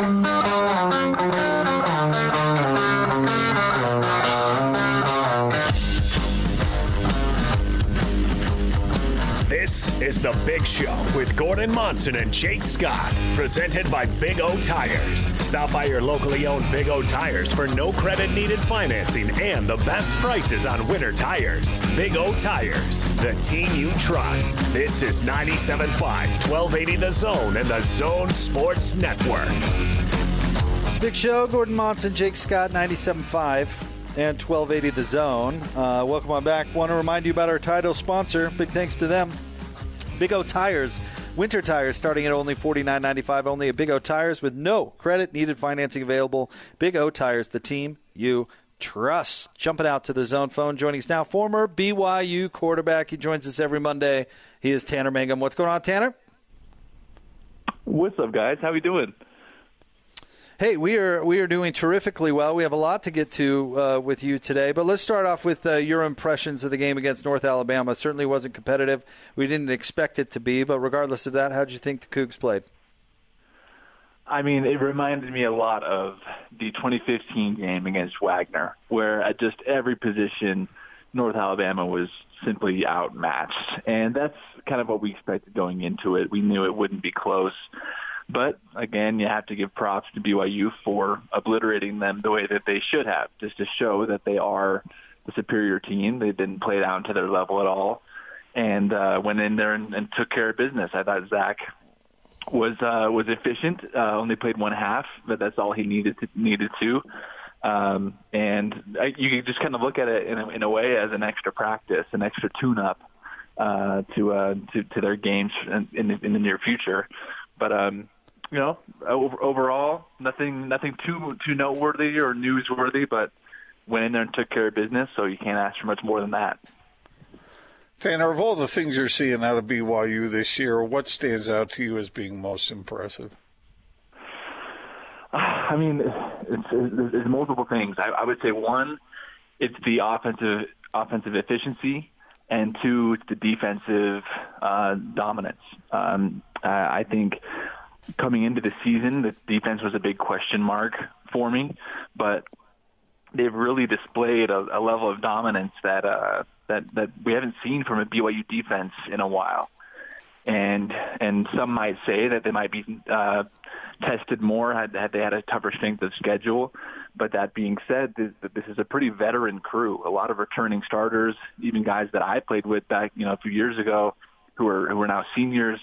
This is The Big Show with Gordon Monson and Jake Scott, presented by Big O Tires. Stop by your locally owned Big O Tires for no credit needed financing and the best prices on winter tires. Big O Tires, the team you trust. This is 97.5, 1280 The Zone and The Zone Sports Network. It's Big Show. Gordon Monson, Jake Scott, 97.5 and 1280 The Zone. Uh, welcome on back. Want to remind you about our title sponsor. Big thanks to them. Big O Tires. Winter tires starting at only $49.95 only at Big O Tires with no credit needed financing available. Big O Tires, the team you trust. Jumping out to the zone phone, joining us now, former BYU quarterback. He joins us every Monday. He is Tanner Mangum. What's going on, Tanner? What's up, guys? How we doing? Hey, we are we are doing terrifically well. We have a lot to get to uh, with you today, but let's start off with uh, your impressions of the game against North Alabama. Certainly wasn't competitive. We didn't expect it to be, but regardless of that, how did you think the Cougs played? I mean, it reminded me a lot of the 2015 game against Wagner, where at just every position, North Alabama was simply outmatched, and that's kind of what we expected going into it. We knew it wouldn't be close. But again, you have to give props to BYU for obliterating them the way that they should have, just to show that they are the superior team. They didn't play down to their level at all, and uh, went in there and, and took care of business. I thought Zach was uh, was efficient. Uh, only played one half, but that's all he needed to needed to. Um, and I, you can just kind of look at it in a, in a way as an extra practice, an extra tune-up uh, to, uh, to to their games in, in, the, in the near future. But um, you know, overall, nothing nothing too too noteworthy or newsworthy, but went in there and took care of business. So you can't ask for much more than that. Tanner, of all the things you're seeing out of BYU this year, what stands out to you as being most impressive? I mean, it's, it's, it's multiple things. I, I would say one, it's the offensive offensive efficiency, and two, it's the defensive uh, dominance. Um, I think coming into the season, the defense was a big question mark for me, but they've really displayed a, a level of dominance that uh, that that we haven't seen from a BYU defense in a while. And and some might say that they might be uh, tested more had, had they had a tougher strength of schedule. But that being said, this, this is a pretty veteran crew. A lot of returning starters, even guys that I played with back you know a few years ago, who are who are now seniors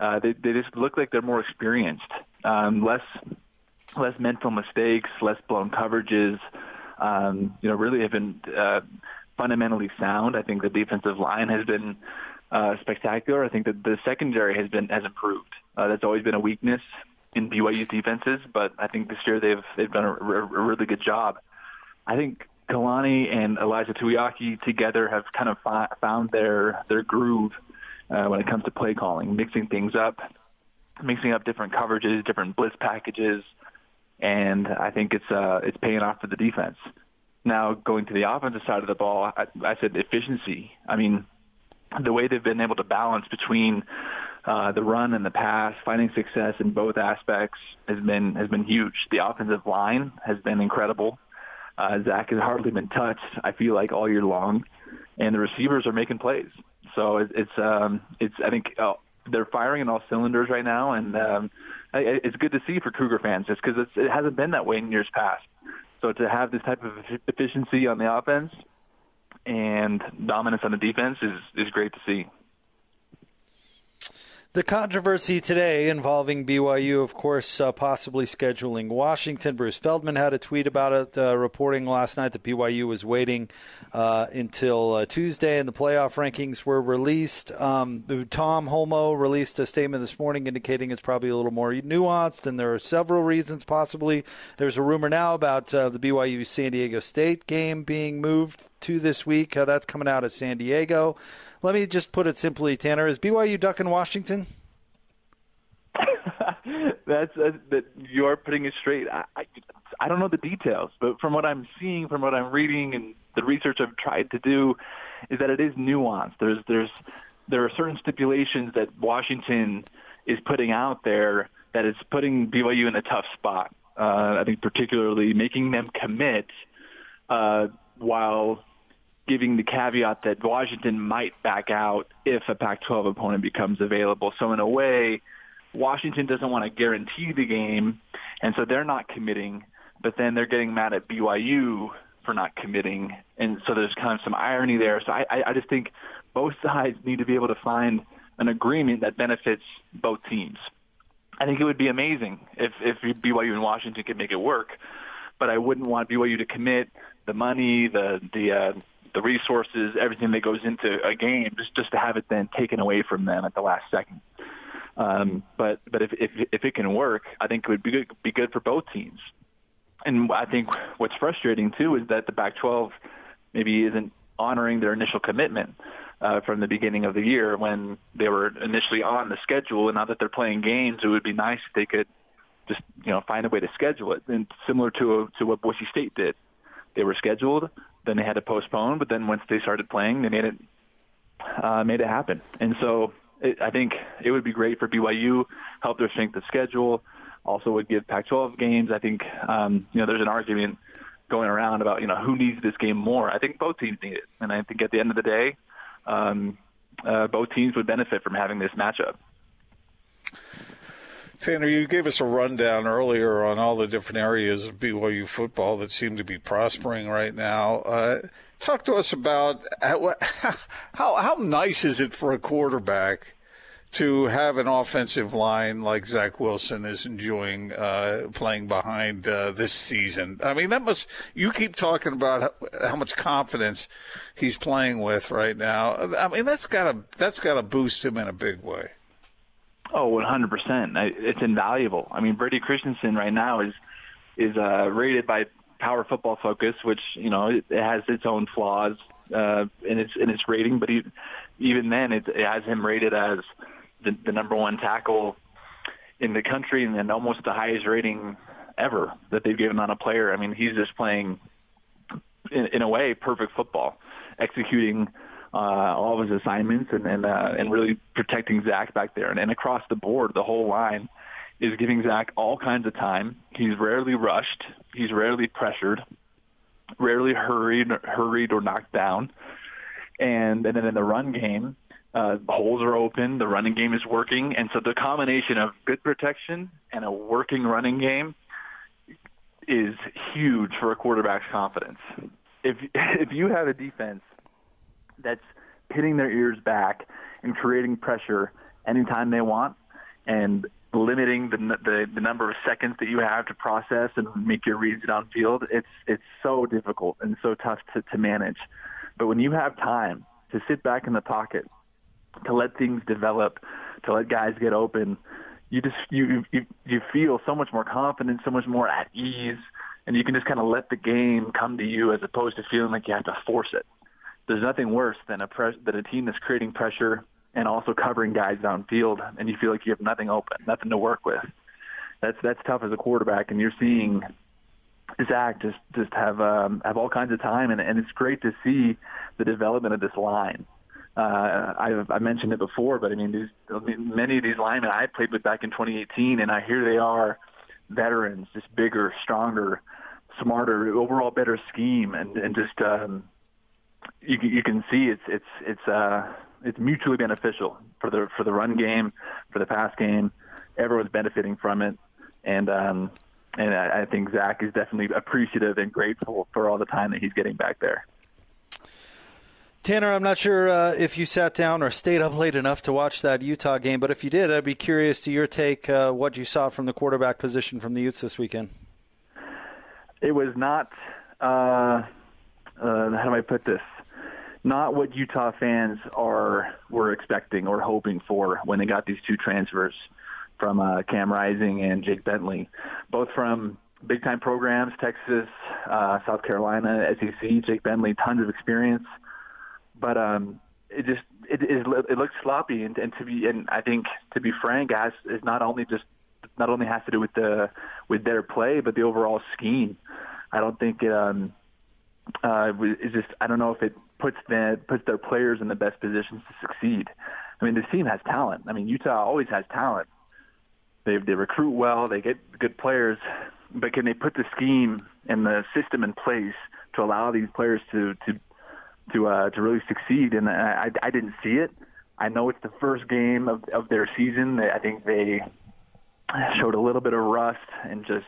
they they just look like they're more experienced, um, less less mental mistakes, less blown coverages. Um, you know, really have been uh, fundamentally sound. I think the defensive line has been uh, spectacular. I think that the secondary has been has improved. Uh, that's always been a weakness in BYU's defenses, but I think this year they've they've done a, a really good job. I think Kalani and Ilaisa Tuiaki together have kind of fi- found their their groove uh, when it comes to play calling, mixing things up, mixing up different coverages, different blitz packages, and I think it's uh, it's paying off for the defense. Now going to the offensive side of the ball, I, I said efficiency. I mean, the way they've been able to balance between uh, the run and the pass, finding success in both aspects has been has been huge. The offensive line has been incredible. Uh, Zach has hardly been touched. I feel like all year long, and the receivers are making plays. So it, it's um, it's I think uh, they're firing in all cylinders right now, and um, it's good to see for Cougar fans, just because it hasn't been that way in years past. So to have this type of efficiency on the offense and dominance on the defense is is great to see. The controversy today involving BYU, of course, uh, possibly scheduling Washington. Bruce Feldman had a tweet about it, uh, reporting last night that BYU was waiting uh, until uh, Tuesday and the playoff rankings were released. Um, Tom Holmoe released a statement this morning indicating it's probably a little more nuanced, and there are several reasons possibly. There's a rumor now about uh, the BYU San Diego State game being moved to this week. Uh, that's coming out of San Diego. Let me just put it simply, Tanner: Is BYU ducking Washington? that's uh, that you're putting it straight. I, I I don't know the details, but from what I'm seeing, from what I'm reading, and the research I've tried to do, is that it is nuanced. There's there's there are certain stipulations that Washington is putting out there that is putting BYU in a tough spot. Uh, I think particularly making them commit uh, while giving the caveat that Washington might back out if a Pac-12 opponent becomes available. So in a way, Washington doesn't want to guarantee the game, and so they're not committing. But then they're getting mad at BYU for not committing, and so there's kind of some irony there. So I, I just think both sides need to be able to find an agreement that benefits both teams. I think it would be amazing if if BYU and Washington could make it work, but I wouldn't want BYU to commit the money, the the uh, the resources, everything that goes into a game, just just to have it then taken away from them at the last second. Um, but but if, if if it can work, I think it would be good, be good for both teams. And I think what's frustrating too is that the Pac-12 maybe isn't honoring their initial commitment uh, from the beginning of the year when they were initially on the schedule. And now that they're playing games, it would be nice if they could just you know find a way to schedule it. And similar to to what Boise State did, they were scheduled, then they had to postpone, but then once they started playing, they made it uh, made it happen. And so it, I think it would be great for BYU, help their strength of schedule. Also would give Pac-12 games. I think um, you know there's an argument going around about you know who needs this game more. I think both teams need it, and I think at the end of the day, um, uh, both teams would benefit from having this matchup. Tanner, you gave us a rundown earlier on all the different areas of BYU football that seem to be prospering right now. Uh, talk to us about how, how, how nice is it for a quarterback to have an offensive line like Zach Wilson is enjoying uh, playing behind uh, this season. I mean, that must you keep talking about how, how, much confidence he's playing with right now. I mean, that's got to that's got to boost him in a big way. Oh, 100 percent. It's invaluable. I mean, Brady Christensen right now is is uh, rated by Pro Football Focus, which you know it, has its own flaws uh, in its in its rating, but he, even then, it, it has him rated as the, the number one tackle in the country and then almost the highest rating ever that they've given on a player. I mean, he's just playing in, in a way perfect football, executing uh, all of his assignments and and, uh, and really protecting Zach back there. And, and across the board, the whole line is giving Zach all kinds of time. He's rarely rushed. He's rarely pressured, rarely hurried, hurried or knocked down. And and then in the run game, uh, holes are open, the running game is working, and so the combination of good protection and a working running game is huge for a quarterback's confidence. If if you have a defense that's hitting their ears back and creating pressure anytime they want, and limiting the, the the number of seconds that you have to process and make your reads downfield, it's it's so difficult and so tough to, to manage. But when you have time to sit back in the pocket to let things develop, to let guys get open, you just you you you feel so much more confident, so much more at ease, and you can just kind of let the game come to you as opposed to feeling like you have to force it. There's nothing worse than a press than a team that's creating pressure and also covering guys downfield, and you feel like you have nothing open, nothing to work with. That's that's tough as a quarterback, and you're seeing Zach just just have um, have all kinds of time, and, and it's great to see the development of this line uh, I've, I mentioned it before, but I mean, these, many of these linemen I played with back in 2018, and I hear they are veterans, just bigger, stronger, smarter, overall better scheme, and and just um, you you can see it's it's it's uh it's mutually beneficial for the for the run game, for the pass game. Everyone's benefiting from it, and um, and I, I think Zach is definitely appreciative and grateful for all the time that he's getting back there. Tanner, I'm not sure uh, if you sat down or stayed up late enough to watch that Utah game, but if you did, I'd be curious to your take uh, what you saw from the quarterback position from the Utes this weekend. It was not, uh, uh how do I put this? Not what Utah fans are were expecting or hoping for when they got these two transfers from uh, Cam Rising and Jake Bentley, both from big time programs, Texas, uh, South Carolina, SEC. Jake Bentley, tons of experience but um, it just it is it looks sloppy, and, and to be and I think to be frank, as is not only just not only has to do with the with their play, but the overall scheme. I don't think it, um, uh, it's just I don't know if it puts the puts their players in the best positions to succeed. I mean, this team has talent. I mean, Utah always has talent, they they recruit well, they get good players, but can they put the scheme and the system in place to allow these players to to to uh, to really succeed? And I I didn't see it. I know it's the first game of of their season. I think they showed a little bit of rust and just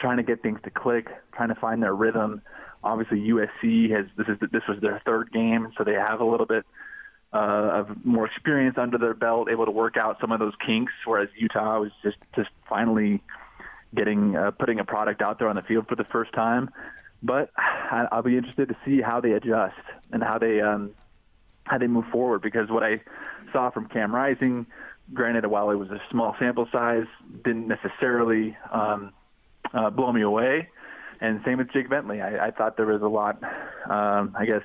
trying to get things to click, trying to find their rhythm. Obviously, USC has this is this was their third game, so they have a little bit uh, of more experience under their belt, able to work out some of those kinks. Whereas Utah was just just finally getting uh, putting a product out there on the field for the first time. But I'll be interested to see how they adjust and how they um, how they move forward because what I saw from Cam Rising, granted, while it was a small sample size, didn't necessarily um, uh, blow me away. And same with Jake Bentley. I, I thought there was a lot, um, I guess,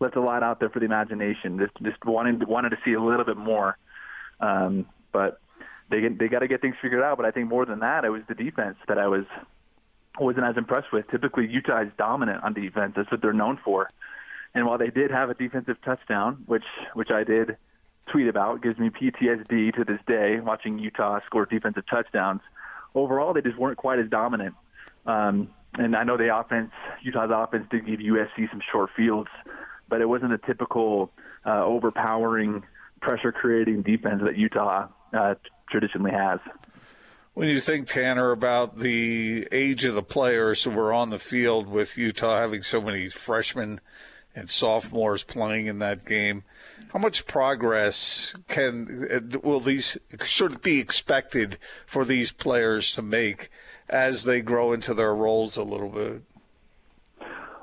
left a lot out there for the imagination. Just just wanted wanted to see a little bit more. Um, but they they got to get things figured out. But I think more than that, it was the defense that I was wasn't as impressed with. Typically, Utah is dominant on defense. That's what they're known for. And while they did have a defensive touchdown, which which I did tweet about, gives me PTSD to this day watching Utah score defensive touchdowns. Overall, they just weren't quite as dominant. Um, and I know the offense, Utah's offense, did give USC some short fields, but it wasn't a typical uh, overpowering, pressure-creating defense that Utah uh, traditionally has. When you think, Tanner, about the age of the players who were on the field with Utah having so many freshmen and sophomores playing in that game, how much progress can will these should be expected for these players to make as they grow into their roles a little bit?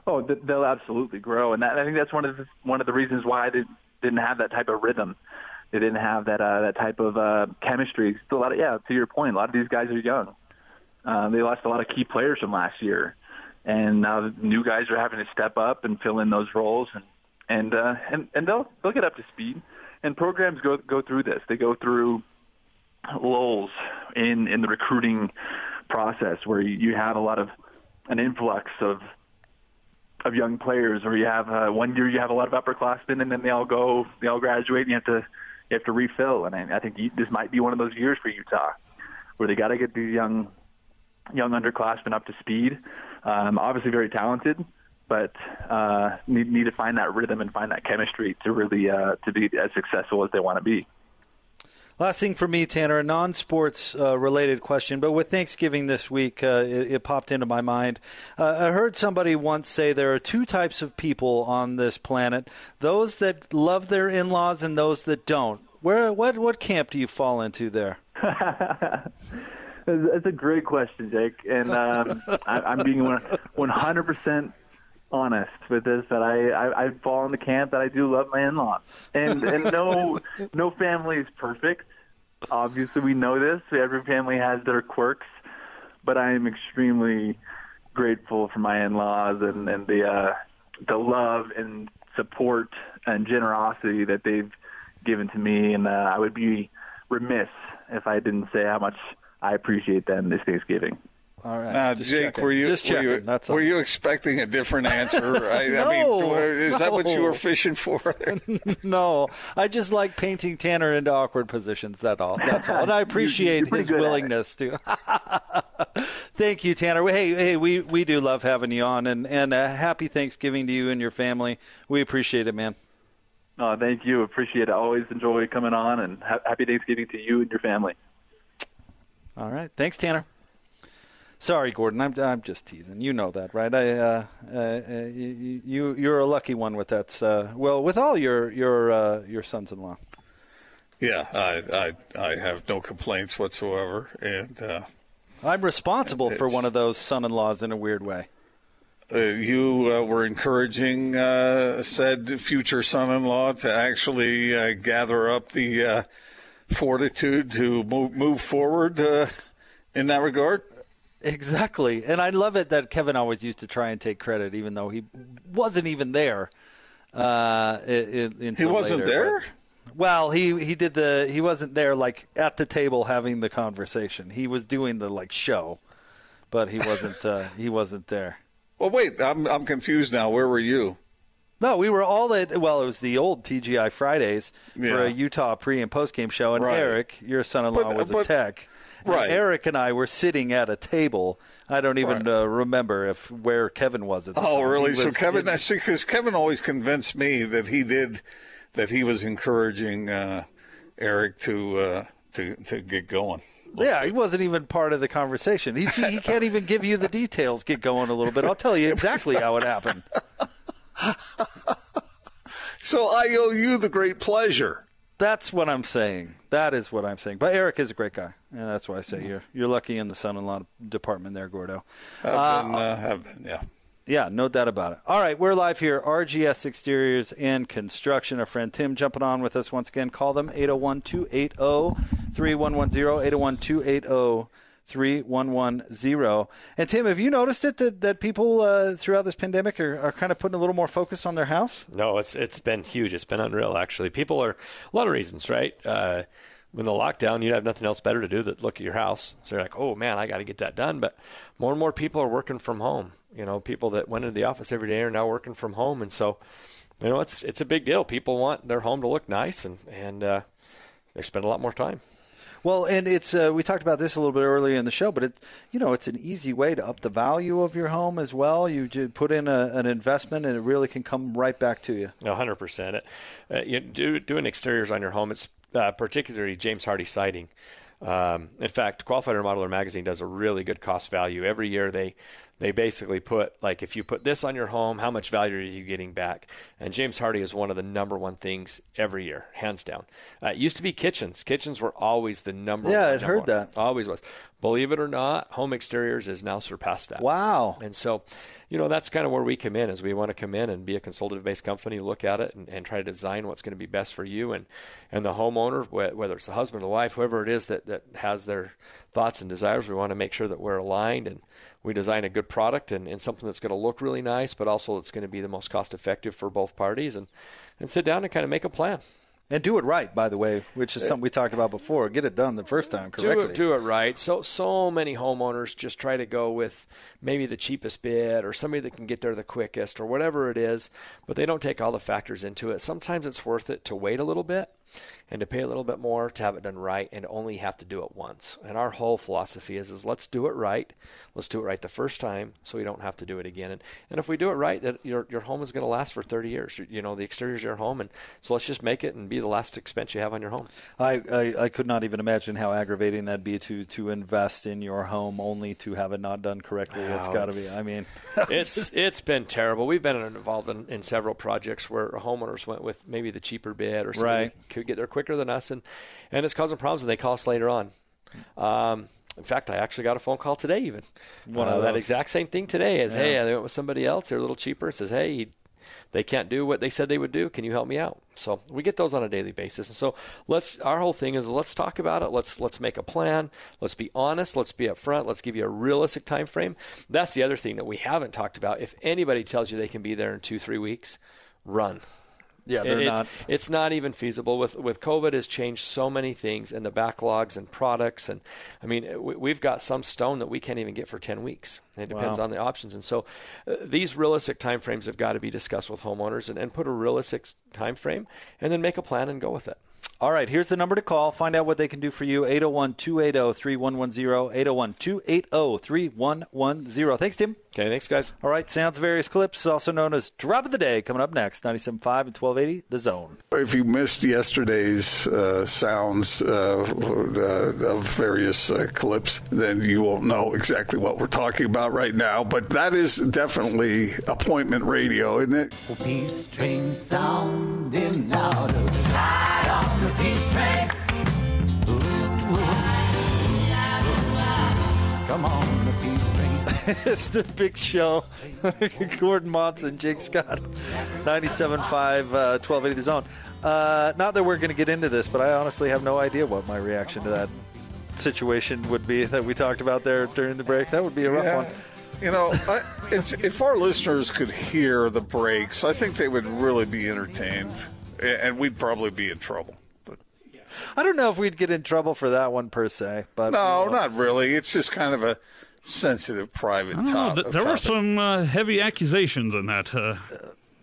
Oh, they'll absolutely grow, and that, I think that's one of the one of the reasons why they didn't have that type of rhythm. They didn't have that uh, that type of uh, chemistry. Still, a lot of yeah. To your point, a lot of these guys are young. Uh, they lost a lot of key players from last year, and now new guys are having to step up and fill in those roles, and and uh, and and they'll they'll get up to speed. And programs go go through this. They go through lulls in in the recruiting process where you, you have a lot of an influx of of young players, or you have uh, one year you have a lot of upperclassmen, and then they all go, they all graduate, and you have to you have to refill. And I, I think you, this might be one of those years for Utah, where they got to get these young young underclassmen up to speed. Um, obviously, very talented, but uh, need need to find that rhythm and find that chemistry to really uh, to be as successful as they want to be. Last thing for me, Tanner, a non sports uh, related question, but with Thanksgiving this week, uh, it, it, popped into my mind. Uh, I heard somebody once say there are two types of people on this planet those that love their in laws and those that don't. Where, what, what camp do you fall into there? That's a great question, Jake. And um, I, am being 100% honest with this that I, I I fall in the camp that I do love my in-laws, and and no no family is perfect. Obviously, we know this. Every family has their quirks, but I am extremely grateful for my in-laws and and the uh, the love and support and generosity that they've given to me, and uh, I would be remiss if I didn't say how much I appreciate them this Thanksgiving. All right. Now, Jake, checking. were you just checking? Were you, That's were you expecting a different answer? I, no, I mean, is no. that what you were fishing for? no, I just like painting Tanner into awkward positions. That's all. That's all. And I appreciate his willingness to. Thank you, Tanner. Hey, hey, we, we do love having you on, and and a happy Thanksgiving to you and your family. We appreciate it, man. Oh, thank you. Appreciate it. Always enjoy coming on, and ha- happy Thanksgiving to you and your family. All right. Thanks, Tanner. Sorry, Gordon. I'm I'm just teasing. You know that, right? I uh, uh, uh you you're a lucky one with that. Uh, well, with all your your uh, your sons-in-law. Yeah, I, I I have no complaints whatsoever, and uh, I'm responsible for one of those son-in-laws in a weird way. you were encouraging said future son-in-law to actually gather up the fortitude to move, move forward in that regard. Exactly. And I love it that Kevin always used to try and take credit, even though he wasn't even there. Uh, he wasn't later. there? But, well, he, he did the he wasn't there like at the table having the conversation. He was doing the like show, but he wasn't uh, he wasn't there. Well, wait, I'm I'm confused now. Where were you? No, we were all at well, it was the old TGI Fridays Yeah. for a Utah pre and post game show, and Right. Eric, your son-in-law, But- was a but- tech. Right. Eric and I were sitting at a table. I don't even Right. uh, remember if where Kevin was at. The Oh, time. really? So Kevin, in- I see, because Kevin always convinced me that he did, that he was encouraging uh, Eric to uh, to to get going. yeah, he wasn't even part of the conversation. He he can't even give you the details. Get going a little bit. I'll tell you exactly how it happened. So I owe you the great pleasure. That's what I'm saying. That is what I'm saying. But Eric is a great guy, and that's why I say you're you're lucky in the son-in-law department there, Gordo. Have been, uh, have been, yeah. Yeah, no doubt about it. All right, we're live here. RGS Exteriors and Construction. Our friend Tim jumping on with us once again. Call them 801 280 3110. 801 280 3110. And Tim, have you noticed it that, that people uh, throughout this pandemic are, are kind of putting a little more focus on their house? No, it's it's been huge. It's been unreal. Actually, people are a lot of reasons, right? Uh, when the lockdown, you have nothing else better to do than look at your house. So you're like, oh man, I got to get that done. But more and more people are working from home. You know, people that went into the office every day are now working from home, and so you know it's it's a big deal. People want their home to look nice, and and uh, they spend a lot more time. Well, and it's uh, we talked about this a little bit earlier in the show, but it you know it's an easy way to up the value of your home as well. You put in a, an investment, and it really can come right back to you. Hundred percent. Uh, you do doing exteriors on your home. It's uh, particularly James Hardie siding. Um, in fact, Qualified Remodeler magazine does a really good cost value every year. They they basically put like if you put this on your home, how much value are you getting back? And James Hardie is one of the number one things every year, hands down. Uh, it used to be kitchens. Kitchens were always the number. One Yeah, I'd heard one. that. Always was. Believe it or not, home exteriors has now surpassed that. Wow. And so, you know, that's kind of where we come in is we want to come in and be a consultative based company, look at it and, and try to design what's going to be best for you and, and the homeowner, whether it's the husband or the wife, whoever it is that, that has their thoughts and desires. We want to make sure that we're aligned and we design a good product and, and something that's going to look really nice, but also it's going to be the most cost effective for both parties and, and sit down and kind of make a plan. And do it right, by the way, which is uh, something we talked about before. Get it done the first time do correctly. it, do it right. So so many homeowners just try to go with maybe the cheapest bid or somebody that can get there the quickest or whatever it is, but they don't take all the factors into it. Sometimes it's worth it to wait a little bit and to pay a little bit more to have it done right and only have to do it once. And our whole philosophy is is let's do it right. Let's do it right the first time so we don't have to do it again. And and if we do it right, that your your home is going to last for 30 years. You know, the exterior is your home and so let's just make it and be the last expense you have on your home. I, I, I could not even imagine how aggravating that'd be to to invest in your home only to have it not done correctly. It's got to be. I mean, it's it's been terrible. We've been involved in, in several projects where homeowners went with maybe the cheaper bid or somebody Right. could get there quicker than us, and and it's causing problems. And they call us later on. Um, in fact, I actually got a phone call today, even One uh, of that exact same thing today. Is hey, they went with somebody else. They're a little cheaper. Says hey. They can't do what they said they would do. Can you help me out? So we get those on a daily basis. And so let's our whole thing is let's talk about it. Let's let's make a plan. Let's be honest. Let's be upfront. Let's give you a realistic time frame. That's the other thing that we haven't talked about. If anybody tells you they can be there in two three weeks, run. Yeah, they're it's, not. It's not even feasible. With with COVID has changed so many things and the backlogs and products and I mean we, we've got some stone that we can't even get for ten weeks. It depends Wow. on the options. And so uh, these realistic timeframes have got to be discussed with homeowners and, and put a realistic time frame and then make a plan and go with it. All right, here's the number to call. Find out what they can do for you. 801 280 3110. 801 280 3110. Thanks, Tim. Okay, thanks guys. All right, sounds various clips, also known as Drop of the Day, coming up next. 97.5 and 1280, The Zone. If you missed yesterday's uh, sounds uh, uh, of various uh, clips, then you won't know exactly what we're talking about right now. But that is definitely appointment radio, isn't it? Peace train sounding louder. Ride on the peace train. Come on, the peace train. it's the big show. Gordon Monson, Jake Scott, 97.5, uh, 1280 The Zone. Uh, not that we're going to get into this, but I honestly have no idea what my reaction to that situation would be that we talked about there during the break. That would be a rough one. You know, I, it's, if our listeners could hear the breaks, I think they would really be entertained, and we'd probably be in trouble. But I don't know if we'd get in trouble for that one per se, but no, you know. not really. It's just kind of a sensitive, private I don't know. top- Th- there were some uh, heavy accusations in that. Uh,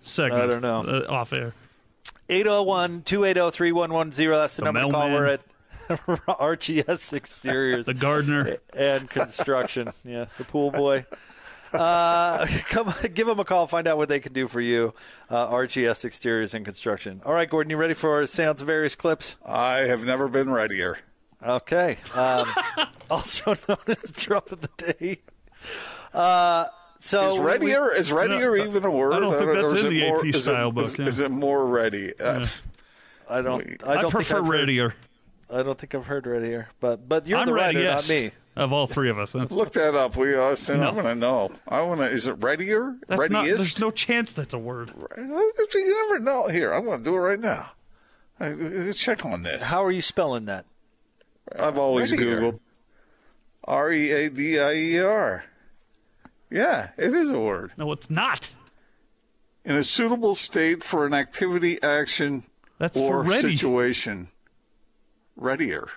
segment. I don't know. Uh, off air. 801 280 3110. That's the, The number to call. mailman. We're at RGS Exteriors The gardener. and Construction. Yeah, the pool boy. Uh, come give them a call. Find out what they can do for you. Uh, RGS Exteriors and Construction. All right, Gordon, you ready for sounds of various clips? I have never been readier. Okay. Um, also known as drop of the day. Uh, so Is readier is readier No, even a word? I don't think that's in it the more- AP is it- style book, Is, yeah. is it more ready? Uh, I don't. I I, don't think prefer I've heard- readier. I don't think I've heard readier, but but you're I'm the writer, not me. of all three of us. That's, Look that up. We uh, Austin. I'm No. going to know. I want to. Is it readier? that's not. There's no chance that's a word. You never know. Here, I'm going to do it right now. I, I- check on this. How are you spelling that? I've always Readier. Googled R E A D I E R. Yeah, it is a word. No, it's not. In a suitable state for an activity, action, That's or for ready. situation. Readier.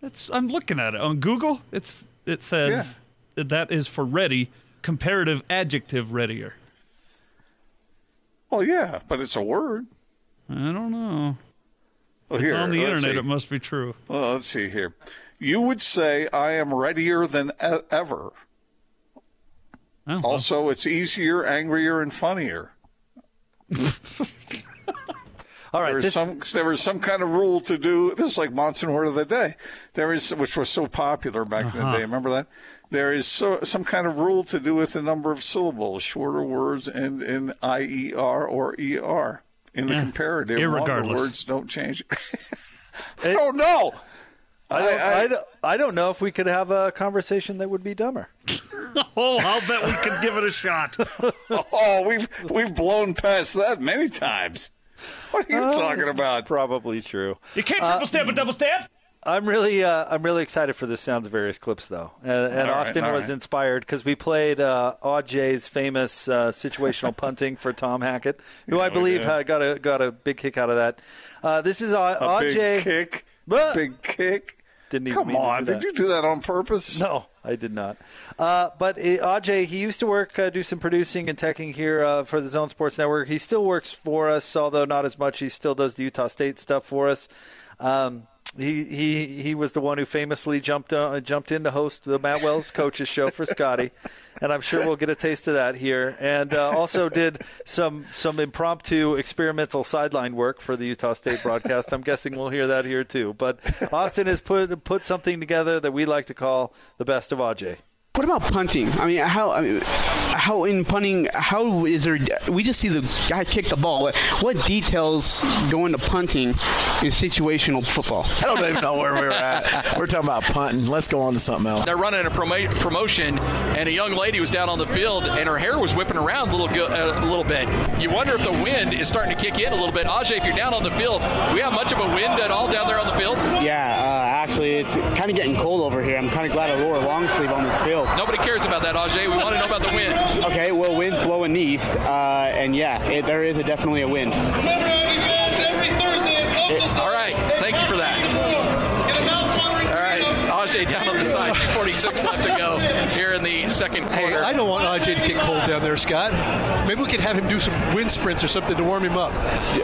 That's. I'm looking at it on Google. It's. It says that that is for ready. Comparative adjective readier. Well, yeah, but it's a word. I don't know. Well, It's here, on the internet. see. It must be true. Well, let's see here. You would say I am readier than e- ever. Oh, well. Also, it's easier, angrier, and funnier. All right, There was this, some there was some kind of rule to do. This is like Monson word of the day. There is which was so popular back in Uh-huh. the day. Remember that? There is so, some kind of rule to do with the number of syllables. Shorter words end in I E R or E R. In the Yeah. comparative, longer Irregardless. words don't change. I don't know. I, don't, I, don't, I don't know if we could have a conversation that would be dumber. Oh, I'll bet we could give it a shot. Oh, we've we've blown past that many times. What are you Uh, talking about? Probably true. You can't triple stamp a double stamp. I'm really, uh, I'm really excited for the sounds of various clips, though. And, and Austin all was right. inspired because we played uh, J's famous uh, situational punting for Tom Hackett, who I Yeah, we believe uh, got a got a big kick out of that. Uh, this is uh, A big kick. Big kick. Didn't even Come on, did you do that on purpose? No, I did not. Uh, but uh, Ajay, he used to work, uh, do some producing and teching here uh, for the Zone Sports Network. He still works for us, although not as much. He still does the Utah State stuff for us. Um, he he he was the one who famously jumped uh, jumped in to host the Matt Wells coaches show for Scotty, and I'm sure we'll get a taste of that here. And uh, also did some some impromptu experimental sideline work for the Utah State broadcast. I'm guessing we'll hear that here too. But Austin has put put something together that we like to call the best of Aj. What about punting? I mean, how I mean, how in punting? How is there? We just see the guy kick the ball. What, what details go into punting in situational football? I don't even know where we're at. We're talking about punting. Let's go on to something else. They're running a promo- promotion, and a young lady was down on the field, and her hair was whipping around a little go- uh, a little bit. You wonder if the wind is starting to kick in a little bit. Ajay, if you're down on the field, do we have much of a wind at all down there on the field? Yeah, uh, actually, it's kind of getting cold over here. I'm kind of glad I wore a long sleeve on this field. Nobody cares about that, Ajay. We want to know about the wind. Okay, well, wind's blowing east, uh, and yeah, it, there is a, definitely a wind. All right, thank you for Ajay down on the side, 246 left to go here in the second quarter. Hey, quarter. I don't want Ajay to get cold down there, Scott. Maybe we could have him do some wind sprints or something to warm him up.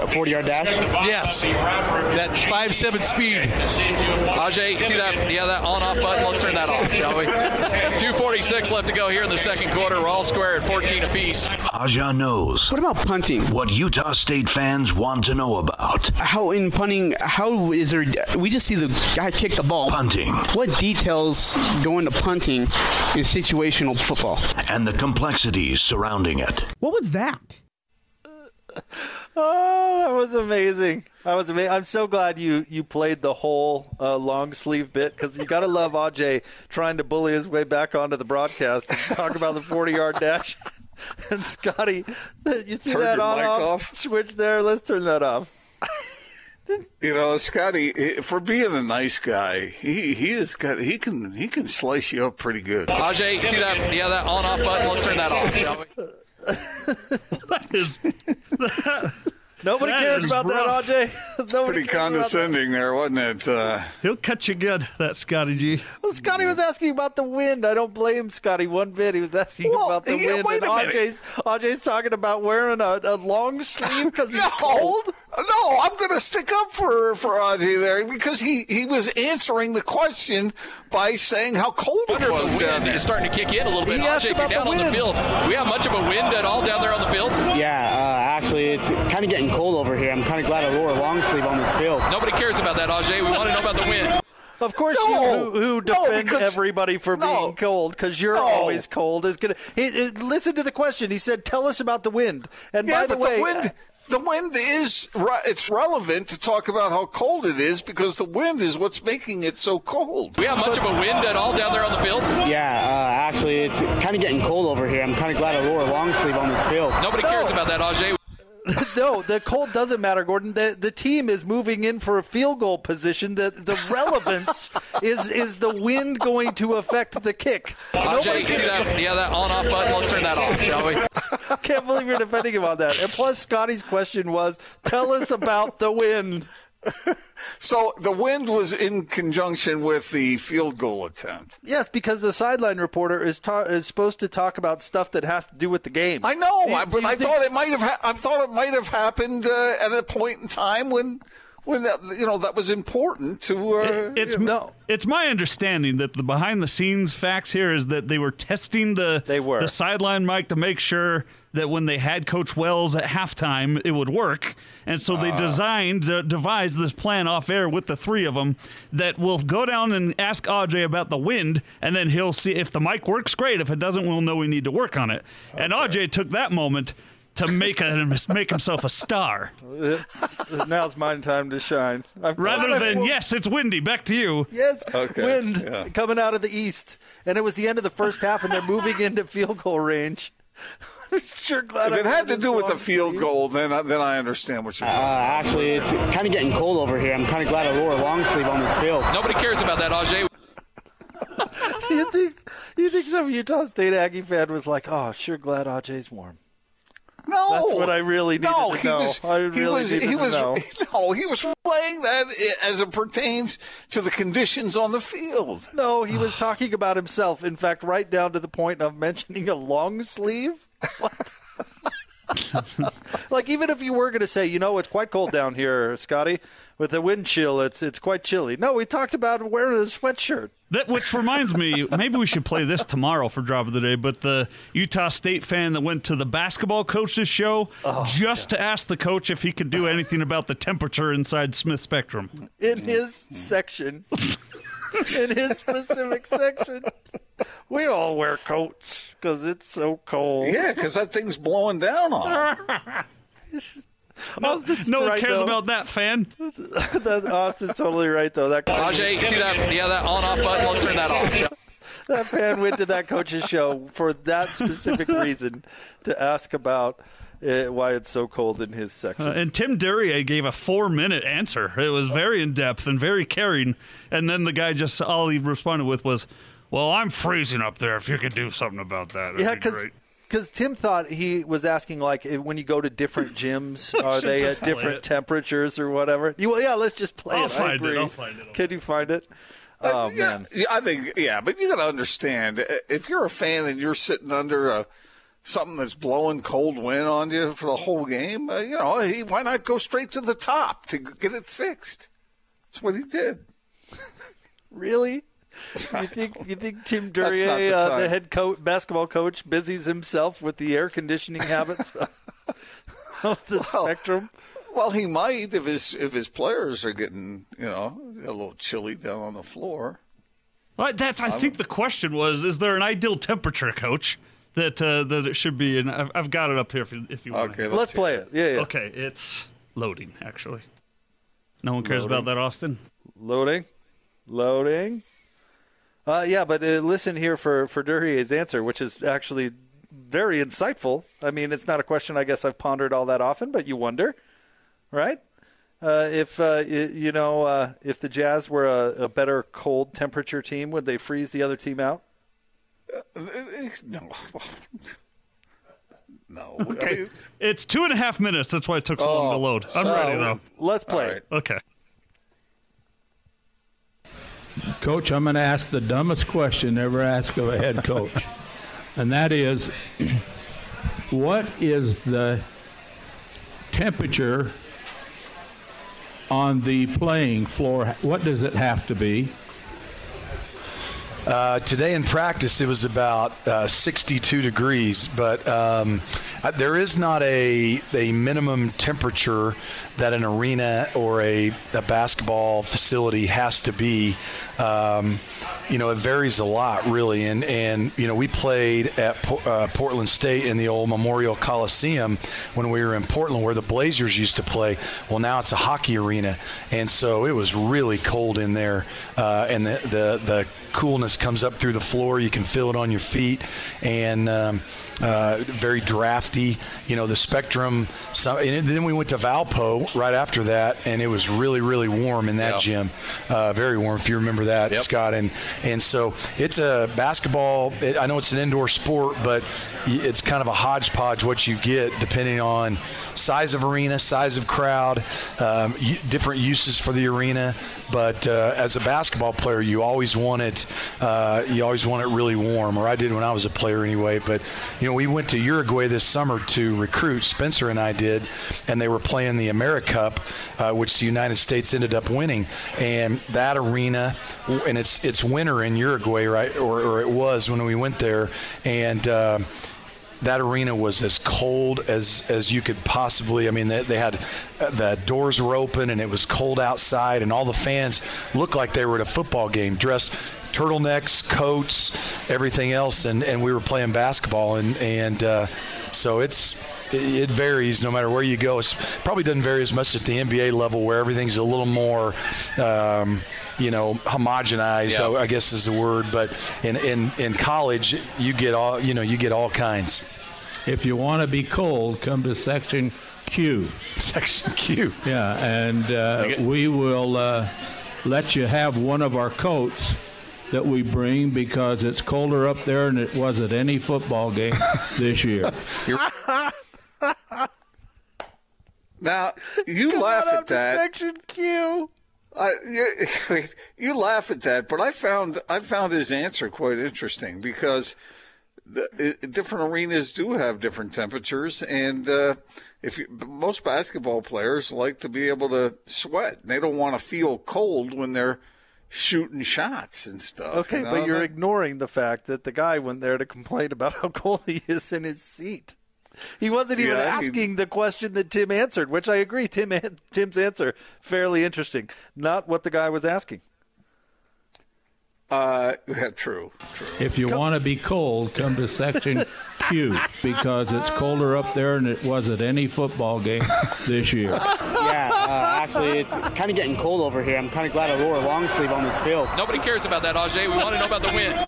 A 40 yard dash? Yes, that five seven speed. Ajay, you see that? Yeah, that on-off button. Let's turn that off, shall we? 246 left to go here in the second quarter. We're all square at 14 apiece. Aja knows What about punting? what Utah State fans want to know about How in punting? How is there? We just see the guy kick the ball. punting What details go into punting in situational football? and the complexities surrounding it. What was that? Oh, that was amazing. That was amazing. I'm so glad you you played the whole uh, long sleeve bit because you got to love Aj trying to bully his way back onto the broadcast and talk about the 40 yard dash. and Scotty, you see Turn that your on mic off, off. switch there? Let's turn that off. You know, Scotty, for being a nice guy, he he has got he can he can slice you up pretty good. Ajay, see that? Yeah, that on-off button. Let's turn that off, shall we? That is. Nobody That cares about rough. that, AJ. Nobody Pretty cares about that. condescending there, wasn't it? Uh, He'll cut you good, that Scotty G. Well, Scotty was asking about the wind. I don't blame Scotty one bit. He was asking Well, about the yeah, wind, wait and a minute. AJ's, AJ's talking about wearing a, a long sleeve because he's no, cold. No, I'm going to stick up for for Ozzy there because he he was answering the question by saying how cold it wonder was if the wind there. is starting to kick in a little bit. He asked Ajay, if about the down on the wind. field, we have much of a wind at all down there on the field? Yeah, uh, actually, it's kind of getting cold over here. I'm kind of glad I wore a long sleeve on this field. Nobody cares about that, Ajay. We want to know about the wind. Of course, No, you who, who no, because- everybody for no. being cold because you're No. always cold is gonna. He, he- listen to the question. He said, "Tell us about the wind." And yeah, by the but way, the wind, the wind is it's relevant to talk about how cold it is because the wind is what's making it so cold. We have much of a wind at all down there on the field? Yeah, uh, actually, it's kind of getting cold over here. I'm kind of glad I wore a long sleeve on this field. Nobody cares about that, Ajay. no, the cold doesn't matter, Gordon. The the team is moving in for a field goal position. The the relevance is is the wind going to affect the kick? Ajay, you see that? Yeah, that on-off button. Let's turn that off, shall we? Can't believe you're defending him on that. And plus, Scotty's question was, "Tell us about the wind." So the wind was in conjunction with the field goal attempt. Yes, because the sideline reporter is ta- is supposed to talk about stuff that has to do with the game. I know, You- I, but I thought it might have. Ha- I thought it might have happened uh, at a point in time when, when that you know that was important to. Uh, It's you know. it's my understanding that the behind the scenes facts here is that they were testing the They were. the sideline mic to make sure that when they had Coach Wells at halftime, it would work, and so Ah. they designed uh, devised this plan off air with the three of them that will go down and ask Aj about the wind, and then he'll see if the mic works. Great. If it doesn't, we'll know we need to work on it. And Aj took that moment. To make a, make himself a star, Now's my time to shine. I've rather than it. yes, it's windy. Back to you. Yes, Okay, wind yeah. coming out of the east, and it was the end of the first half, and they're moving into field goal range. I'm sure glad If it wore had to do with the field sleeve. goal, then I, then I understand what you're Uh, saying. actually, it's kind of getting cold over here. I'm kind of glad I wore a long sleeve on this field. Nobody cares about that, Ajay. you think you think some Utah State Aggie fan was like, "Oh, sure, glad AJ's warm." No, That's what I really needed no, to he know. Was, I he really was, needed he to was, know. No, he was playing that as it pertains to the conditions on the field. No, he was talking about himself. In fact, right down to the point of mentioning a long sleeve. What? like even if you were going to say, you know, it's quite cold down here, Scotty, with the wind chill, it's it's quite chilly. No, we talked about wearing a sweatshirt. That which reminds me, maybe we should play this tomorrow for drop of the day. But the Utah State fan that went to the basketball coach's show oh, just to ask the coach if he could do anything about the temperature inside Smith Spectrum. in his section, in his specific section. We all wear coats because it's so cold. Yeah, because that thing's blowing down on. him. Austin's no one right, cares though. about that fan. That, Austin's totally right, though. That Ajay, you see that? Yeah, that on-off button. Let's turn that off. that fan went to that coach's show for that specific reason to ask about uh, why it's so cold in his section. Uh, and Tim Duryea gave a four-minute answer. It was very in depth and very caring. And then the guy just all he responded with was, "Well, I'm freezing up there. If you could do something about that, that'd yeah, be because great." Because Tim thought he was asking like if- when you go to different gyms, are they at different it. temperatures or whatever? You, well, yeah, let's just play I'll it. I find it. agree. I'll find it. Can you find it? Oh yeah, man, yeah, I think yeah, but you got to understand uh, if you're a fan and you're sitting under a something that's blowing cold wind on you for the whole game, uh, you know, he, why not go straight to the top to get it fixed? That's what he did. really? You think you think Tim That's Duryea, the uh, the head coach, basketball coach, busies himself with the air conditioning habits of the spectrum? Well, he might if his if his players are getting you know a little chilly down on the floor. Well, that's. I think the question was: Is there an ideal temperature, Coach, that uh, that it should be? And I've, I've got it up here if you, if you want. Okay, Let's play it. Yeah, yeah. Okay, it's loading. Actually, no one cares about that, Austin. Loading, loading. Uh, yeah, but uh, listen here for for Duryea's answer, which is actually very insightful. I mean, it's not a question I guess I've pondered all that often, but you wonder, right? Uh, if uh, you know uh, if the Jazz were a, a better cold temperature team, would they freeze the other team out? No, No. Okay. I mean, it's two and a half minutes. That's why it took so long to Oh, load. I'm so- ready though. Let's play. All right. Okay. Coach, I'm going to ask the dumbest question ever asked of a head coach, and that is, what is the temperature on the playing floor? What does it have to be? Uh, today in practice, it was about uh, 62 degrees, but um, there is not a, a minimum temperature that an arena or a, a basketball facility has to be. Um, you know, it varies a lot, really. And, and you know, we played at Po- uh, Portland State in the old Memorial Coliseum when we were in Portland, where the Blazers used to play. Well, now it's a hockey arena. And so it was really cold in there. Uh, and the, the, the coolness comes up through the floor. You can feel it on your feet. And, um, uh, very drafty. You know, the spectrum. Some, and then we went to Valpo right after that, and it was really, really warm in that Yeah. gym. Uh, very warm, if you remember that, Yep. Scott. And and so it's a basketball. It, I know it's an indoor sport, but it's kind of a hodgepodge what you get depending on size of arena, size of crowd, um, different uses for the arena. But uh, as a basketball player, you always want it. Uh, you always want it really warm, or I did when I was a player anyway. But you know, we went to Uruguay this summer to recruit. Spencer and I did, and they were playing the AmeriCup, uh, which the United States ended up winning. And that arena, and it's it's winter in Uruguay, right? Or, or it was when we went there, and. Um, that arena was as cold as as you could possibly. I mean, they, they had uh, the doors were open and it was cold outside, and all the fans looked like they were at a football game, dressed turtlenecks, coats, everything else, and and we were playing basketball, and and uh, so it's. It it varies no matter where you go. It probably doesn't vary as much at the NBA level, where everything's a little more, um, you know, homogenized. Yeah. I, I guess is the word. But in, in in college, you get all you know, you get all kinds. If you want to be cold, come to section Q. Section Q. Yeah, and uh, we will uh, let you have one of our coats that we bring because it's colder up there than it was at any football game this year. Now you Come laugh at that. Section Q. I, you, you laugh at that, but I found I found his answer quite interesting because the, different arenas do have different temperatures, and uh, if you, most basketball players like to be able to sweat, they don't want to feel cold when they're shooting shots and stuff. Okay, you know? but you're That- ignoring the fact that the guy went there to complain about how cold he is in his seat. He wasn't even Yeah, he- asking the question that Tim answered, which I agree. Tim Tim's answer fairly interesting, not what the guy was asking. Uh, yeah, true, true. If you want to be cold, come to section Q because it's colder up there than it was at any football game this year. yeah, uh, actually, it's kind of getting cold over here. I'm kind of glad I wore a long sleeve on this field. Nobody cares about that, Ajay. We want to know about the win.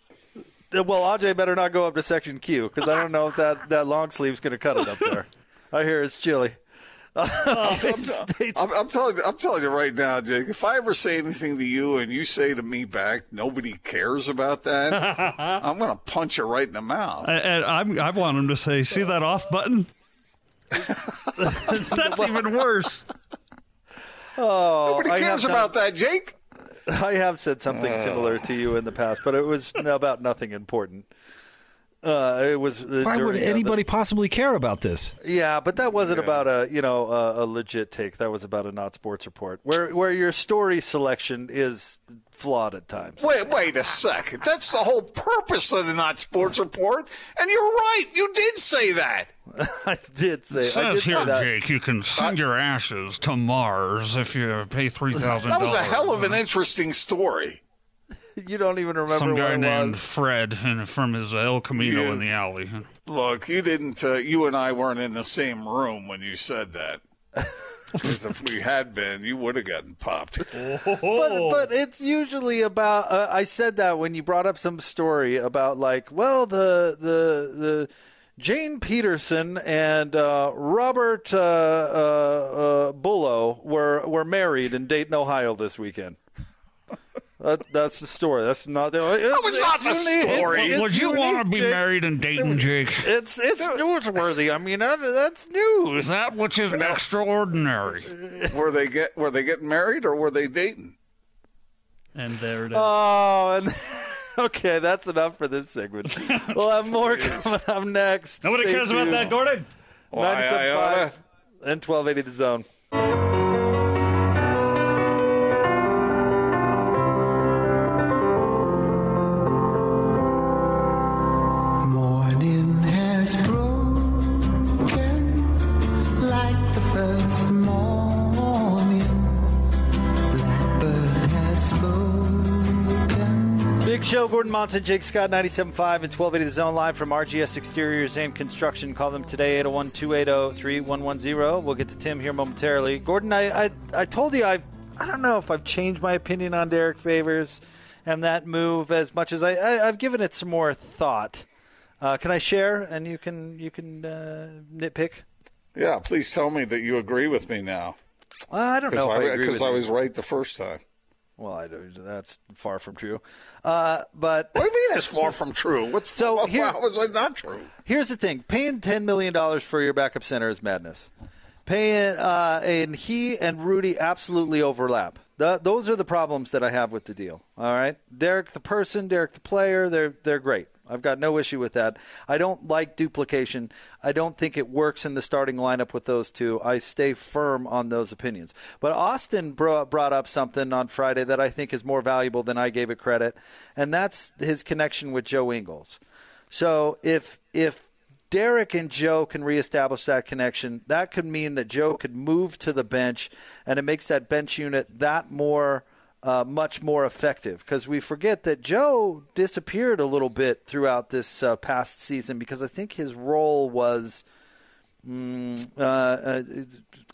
Uh, Well, Aj better not go up to section Q because I don't know if that, that long sleeve's going to cut it up there. I hear it's chilly. I'm, I'm telling you, I'm telling you right now, Jake. If I ever say anything to you and you say to me back, nobody cares about that, I'm going to punch you right in the mouth. And, and I'm, I want him to say, "See that off button?" That's even worse. Oh, Nobody cares about that, Jake. I have said something similar to you in the past, but it was about nothing important. Uh, it was. Uh, Why would during, uh, the- anybody possibly care about this? Yeah, but that wasn't about a you know a, a legit take. That was about a not sports report, where where your story selection is flawed at times. Wait, wait a second. That's the whole purpose of the Not Sports Report. And you're right. You did say that. I did say. It I did says say here, that. Jake, you can send your ashes to Mars if you pay three thousand. That was a hell of an interesting story. You don't even remember Some guy named was. Fred and from his El Camino Yeah. in the alley. Look, you didn't. Uh, you and I weren't in the same room when you said that. Because if we had been, you would have gotten popped. But but it's usually about. Uh, I said that when you brought up some story about like, well, the the the. Jane Peterson and uh, Robert uh, uh, uh, Bullo were were married in Dayton, Ohio this weekend. That, that's the story. That's not the. It's, it's not the unique. story. It's- Would you want to be Jake. married and dating, Jake? It's it's newsworthy. I mean, that, that's news. That which is extraordinary. Were they get were they getting married or were they dating? And there it is. Oh, and okay, that's enough for this segment. We'll have more coming up next. Nobody Stay cares about that, Gordon. Why, I 97.5 oughta- and 1280 the zone. Gordon Monson, Jake Scott, 97.5 and 1280 The Zone, live from RGS Exteriors and Construction. Call them today, 801 280 3110. We'll get to Tim here momentarily. Gordon, I, I, I told you I I don't know if I've changed my opinion on Derrick Favors and that move as much as I, I, I've given it some more thought. Uh, can I share and you can you can uh, nitpick? Yeah, please tell me that you agree with me now. I don't know if I because I was right the first time. Well, I don't, that's far from true. Uh, but What do you mean it's far from true? What's So what, here's- how is that not true? Here's the thing: paying ten million dollars for your backup center is madness. Paying uh, and he and Rudy absolutely overlap. The, those are the problems that I have with the deal. All right, Derrick the person, Derrick the player, they're they're great. I've got no issue with that. I don't like duplication. I don't think it works in the starting lineup with those two. I stay firm on those opinions. But Austin bro- brought up something on Friday that I think is more valuable than I gave it credit, and that's his connection with Joe Ingles. So if if Derrick and Joe can reestablish that connection, that could mean that Joe could move to the bench, and it makes that bench unit that more. Uh, much more effective because we forget that Joe disappeared a little bit throughout this uh, past season because I think his role was mm, uh, uh,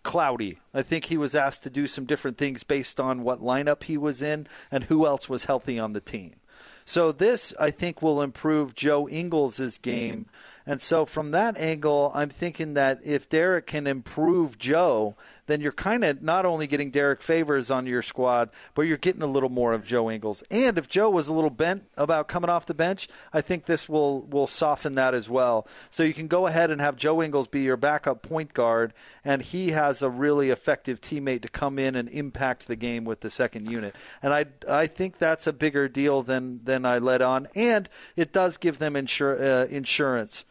cloudy. I think he was asked to do some different things based on what lineup he was in and who else was healthy on the team. So this, I think, will improve Joe Ingles' game. And so from that angle, I'm thinking that if Derrick can improve Joe, then you're kind of not only getting Derrick Favors on your squad, but you're getting a little more of Joe Ingles. And if Joe was a little bent about coming off the bench, I think this will will soften that as well. So you can go ahead and have Joe Ingles be your backup point guard, and he has a really effective teammate to come in and impact the game with the second unit. And I I think that's a bigger deal than than I let on, and it does give them insur- uh, insurance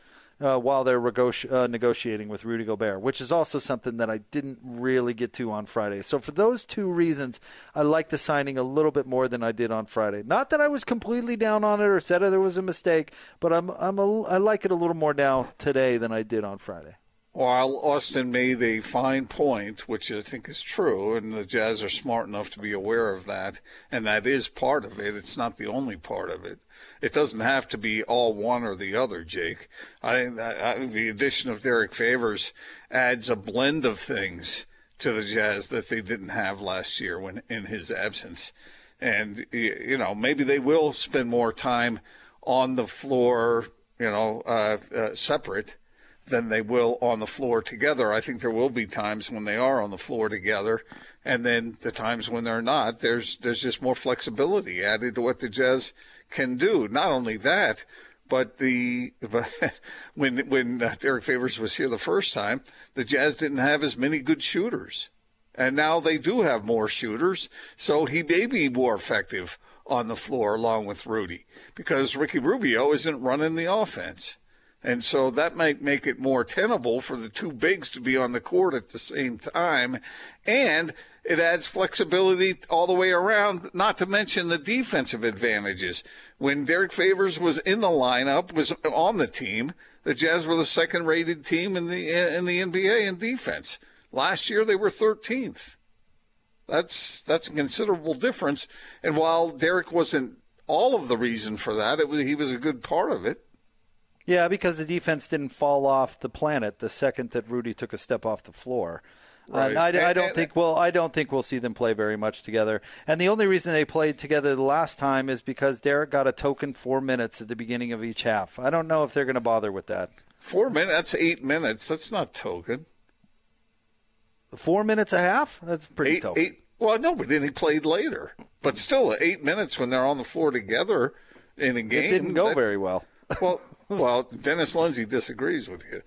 uh, while they're regoti- uh, negotiating with Rudy Gobert, which is also something that I didn't really get to on Friday. So for those two reasons, I like the signing a little bit more than I did on Friday. Not that I was completely down on it or said there was a mistake, but I'm I'm a, I like it a little more now today than I did on Friday. While Austin made a fine point, which I think is true, and the Jazz are smart enough to be aware of that, and that is part of it. It's not the only part of it. It doesn't have to be all one or the other, Jake. I, I the addition of Derrick Favors adds a blend of things to the Jazz that they didn't have last year when in his absence. And you know, maybe they will spend more time on the floor, you know, uh, uh, separate than they will on the floor together. I think there will be times when they are on the floor together, and then the times when they're not. There's there's just more flexibility added to what the Jazz can do. Not only that, but the but when when uh, Derrick Favors was here the first time, the Jazz didn't have as many good shooters, and now they do have more shooters. So he may be more effective on the floor along with Rudy because Ricky Rubio isn't running the offense. And so that might make it more tenable for the two bigs to be on the court at the same time. And it adds flexibility all the way around, not to mention the defensive advantages. When Derrick Favors was in the lineup, was on the team, the Jazz were the second rated team in the, in the NBA in defense. Last year they were 13th. That's, that's a considerable difference. And while Derrick wasn't all of the reason for that, it was, he was a good part of it. Yeah, because the defense didn't fall off the planet the second that Rudy took a step off the floor. And Right. I, I And- don't and- think well, I don't think we'll see them play very much together. And the only reason they played together the last time is because Derrick got a token four minutes at the beginning of each half. I don't know if they're going to bother with that. Four minutes, that's eight minutes. That's not token. Four minutes a half? That's pretty Eight, token. eight, Well, no, but then he played later. But still, eight minutes when they're on the floor together in a game. It didn't go that- very well. Well, well, Dennis Lindsay disagrees with you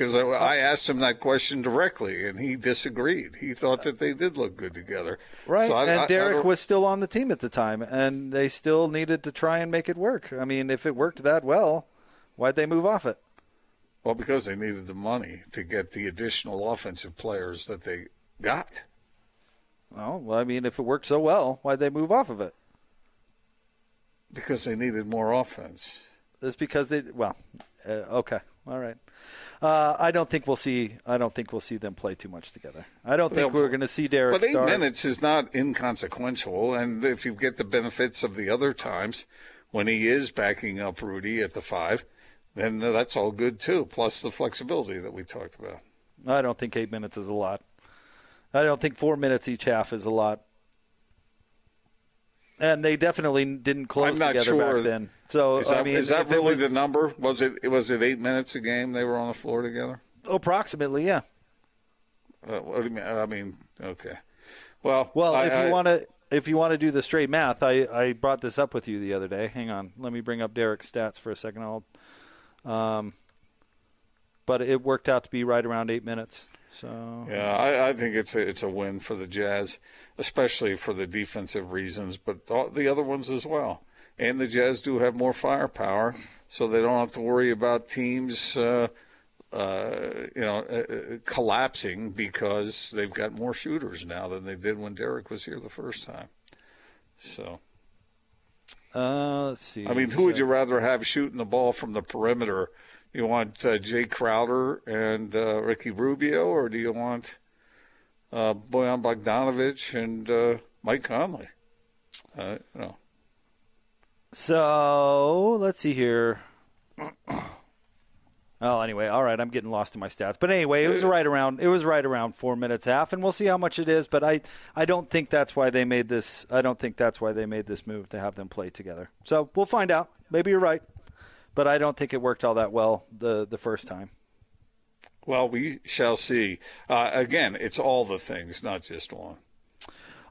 because I, I asked him that question directly, and he disagreed. He thought that they did look good together. Right, So I- and I- Derrick was still on the team at the time, and they still needed to try and make it work. I mean, if it worked that well, why'd they move off it? Well, because they needed the money to get the additional offensive players that they got. Well, I mean, if it worked so well, why'd they move off of it? Because they needed more offense. It's because they well, uh, okay, all right. Uh, I don't think we'll see. I don't think we'll see them play too much together. I don't think Well, we're going to see Derrick. But eight start. minutes is not inconsequential, and if you get the benefits of the other times when he is backing up Rudy at the five, then that's all good too. Plus the flexibility that we talked about. I don't think eight minutes is a lot. I don't think four minutes each half is a lot. And they definitely didn't close together sure. back then. So is that, I mean, is that really was- the number? Was it was it eight minutes a game they were on the floor together? approximately? Yeah. Uh, what do you mean? I mean, okay. Well, Well, I- if you want to, if you want to do the straight math, I, I brought this up with you the other day. Hang on, let me bring up Derrick's stats for a second. I'll, um, but it worked out to be right around eight minutes. So Yeah, I, I think it's a it's a win for the Jazz, especially for the defensive reasons, but all the other ones as well. And the Jazz do have more firepower, so they don't have to worry about teams, uh, uh, you know, uh, uh, collapsing because they've got more shooters now than they did when Derrick was here the first time. So, uh, let's see. I mean, who would you rather have shooting the ball from the perimeter? You want uh, Jae Crowder and uh, Ricky Rubio, or do you want uh, Bojan Bogdanovic and uh, Mike Conley? Uh, you know, So let's see here. Oh, anyway, all right. I'm getting lost in my stats, but anyway, it was right around. It was right around four minutes half, and we'll see how much it is. But I, I don't think that's why they made this. I don't think that's why they made this move to have them play together. So we'll find out. Maybe you're right, but I don't think it worked all that well the the first time. well, we shall see. Uh, again, it's all the things, not just one.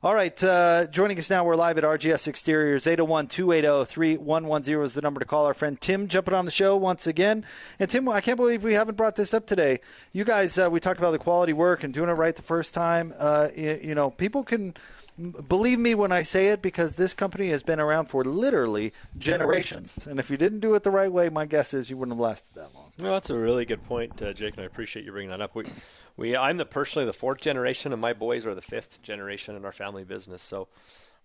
All right, uh, joining us now, we're live at RGS Exteriors. 801 280 3110 is the number to call. Our friend Tim jumping on the show once again. And Tim, I can't believe we haven't brought this up today. You guys, uh, we talked about the quality work and doing it right the first time. Uh, you, you know, people can believe me when I say it because this company has been around for literally generations. And if you didn't do it the right way, my guess is you wouldn't have lasted that long. No, that's a really good point, uh, Jake, and I appreciate you bringing that up. We, we, I'm the personally the fourth generation, and my boys are the fifth generation in our family business. So,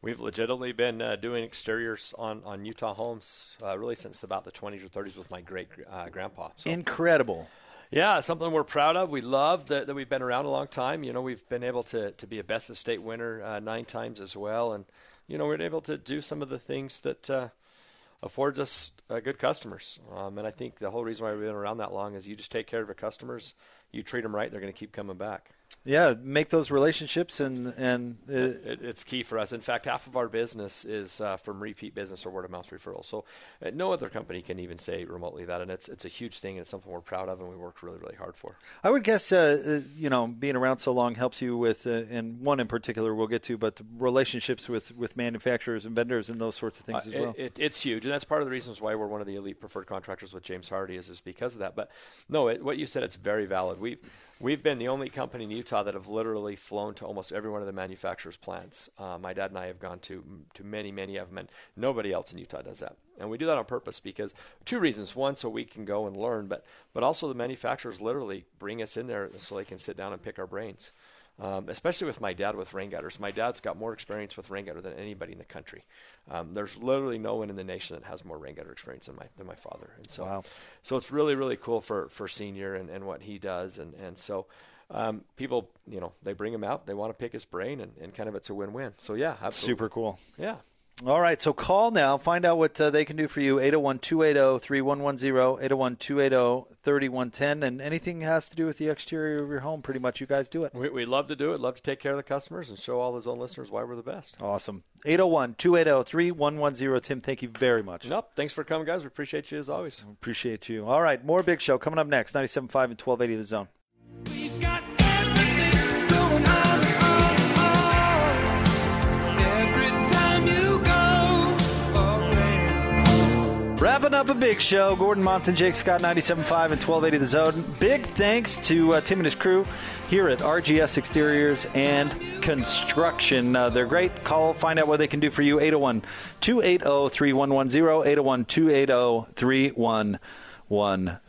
we've legitimately been uh, doing exteriors on on Utah homes uh, really since about the 20s or 30s with my great uh, grandpa. So, Incredible. yeah, something we're proud of. We love that, that we've been around a long time. You know, we've been able to, to be a best of state winner uh, nine times as well. And, you know, we're able to do some of the things that uh, affords us uh, good customers. Um, and I think the whole reason why we've been around that long is you just take care of your customers, you treat them right, they're going to keep coming back. Yeah, make those relationships and and uh, It, it's key for us. In fact, half of our business is uh, from repeat business or word of mouth referrals. So uh, no other company can even say remotely that, and it's it's a huge thing and it's something we're proud of and we work really really hard for. I would guess, uh, uh, you know, being around so long helps you with, uh, and one in particular we'll get to, but relationships with, with manufacturers and vendors and those sorts of things as well. It, it, it's huge, and that's part of the reasons why we're one of the elite preferred contractors with James Hardie is is because of that. But no, it, what you said, it's very valid. We've we've been the only company in Utah that have literally flown to almost every one of the manufacturers' plants. Uh, my dad and I have gone to to many many of them, and nobody else in Utah does that. And we do that on purpose because two reasons: one, so we can go and learn, but but also the manufacturers literally bring us in there so they can sit down and pick our brains. Um, especially with my dad with rain gutters. My dad's got more experience with rain gutter than anybody in the country. Um, there's literally no one in the nation that has more rain gutter experience than my than my father. And so, Wow. so it's really really cool for for senior and, and what he does. And and so. Um, people, you know, they bring him out. They want to pick his brain, and, and kind of it's a win-win. So yeah, absolutely. Super cool. Yeah. All right, so call now. Find out what uh, they can do for you. 801 280 3110, 801 280 3110. And anything has to do with the exterior of your home, pretty much you guys do it. We, we love to do it. Love to take care of the customers and show all those own listeners why we're the best. Awesome. 801 280 3110. Tim, thank you very much. Nope. Thanks for coming, guys. We appreciate you as always. Appreciate you. All right, more Big Show coming up next 97.5 and 1280 The Zone. Wrapping up a big show. Gordon Monson, Jake Scott, 97.5 and 1280 The Zone. Big thanks to uh, Tim and his crew here at RGS Exteriors and Construction. Uh, they're great. Call, find out what they can do for you. 801 280 3110. 801 280 3110.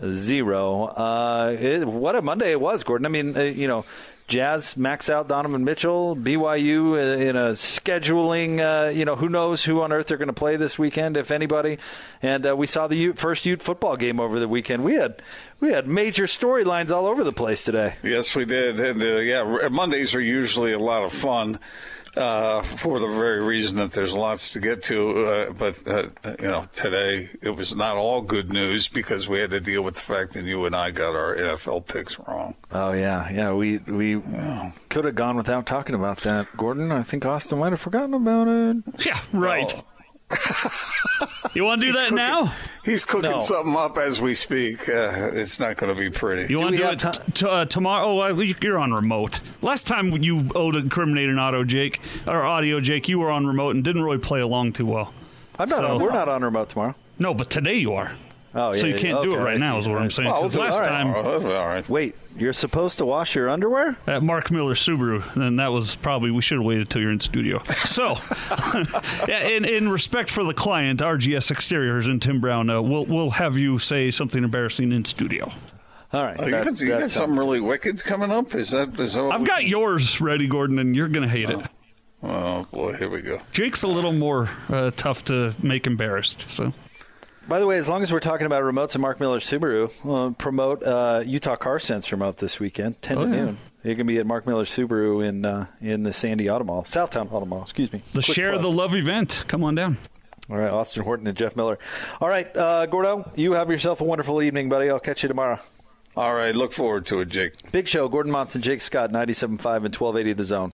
Uh, What a Monday it was, Gordon. I mean, uh, you know, Jazz max out Donovan Mitchell, BYU uh, in a scheduling, uh, you know, who knows who on earth they're going to play this weekend, if anybody. And uh, we saw the Ute, first Ute football game over the weekend. We had we had major storylines all over the place today. Yes, we did. And uh, yeah, Mondays are usually a lot of fun. Uh, for the very reason that there's lots to get to, uh, but uh, you know, today it was not all good news because we had to deal with the fact that you and I got our NFL picks wrong. Oh yeah, yeah. We we could have gone without talking about that, Gordon. I think Austin might have forgotten about it. Yeah, right. You want to do He's that cooking- now? He's cooking No. something up as we speak. Uh, it's not going to be pretty. You want to do it t- t- uh, tomorrow? Oh, uh, you're on remote. Last time you owed incriminating auto, Jake, or audio, Jake, you were on remote and didn't really play along too well. I'm not. So- on, we're not on remote tomorrow. No, but today you are. Oh yeah. So you can't do it right now, is what I'm saying. Well, 'Cause we'll do- last all right. time, all right. Wait, you're supposed to wash your underwear? at Mark Miller Subaru, and that was probably we should have waited till you're in studio. So, in, in respect for the client, RGS Exteriors and Tim Brown, uh, we'll we'll have you say something embarrassing in studio. All right. Oh, you got, you got something really wicked coming up? Is that? Is that I've we- got yours ready, Gordon, and you're gonna hate it. Oh boy, here we go. Jake's a little more uh, tough to make embarrassed. So. By the way, as long as we're talking about remotes and Mark Miller Subaru, uh, promote uh, Utah Car Sense remote this weekend, 10 Oh, to yeah. noon. You're going to be at Mark Miller Subaru in uh, in the Sandy Auto Mall, Southtown Auto Mall, excuse me. The Quick Share plug. the Love event. Come on down. All right, Austin Horton and Jeff Miller. All right, uh, Gordo, you have yourself a wonderful evening, buddy. I'll catch you tomorrow. All right, look forward to it, Jake. Big show, Gordon Monson, Jake Scott, 97.5 and 1280 The Zone.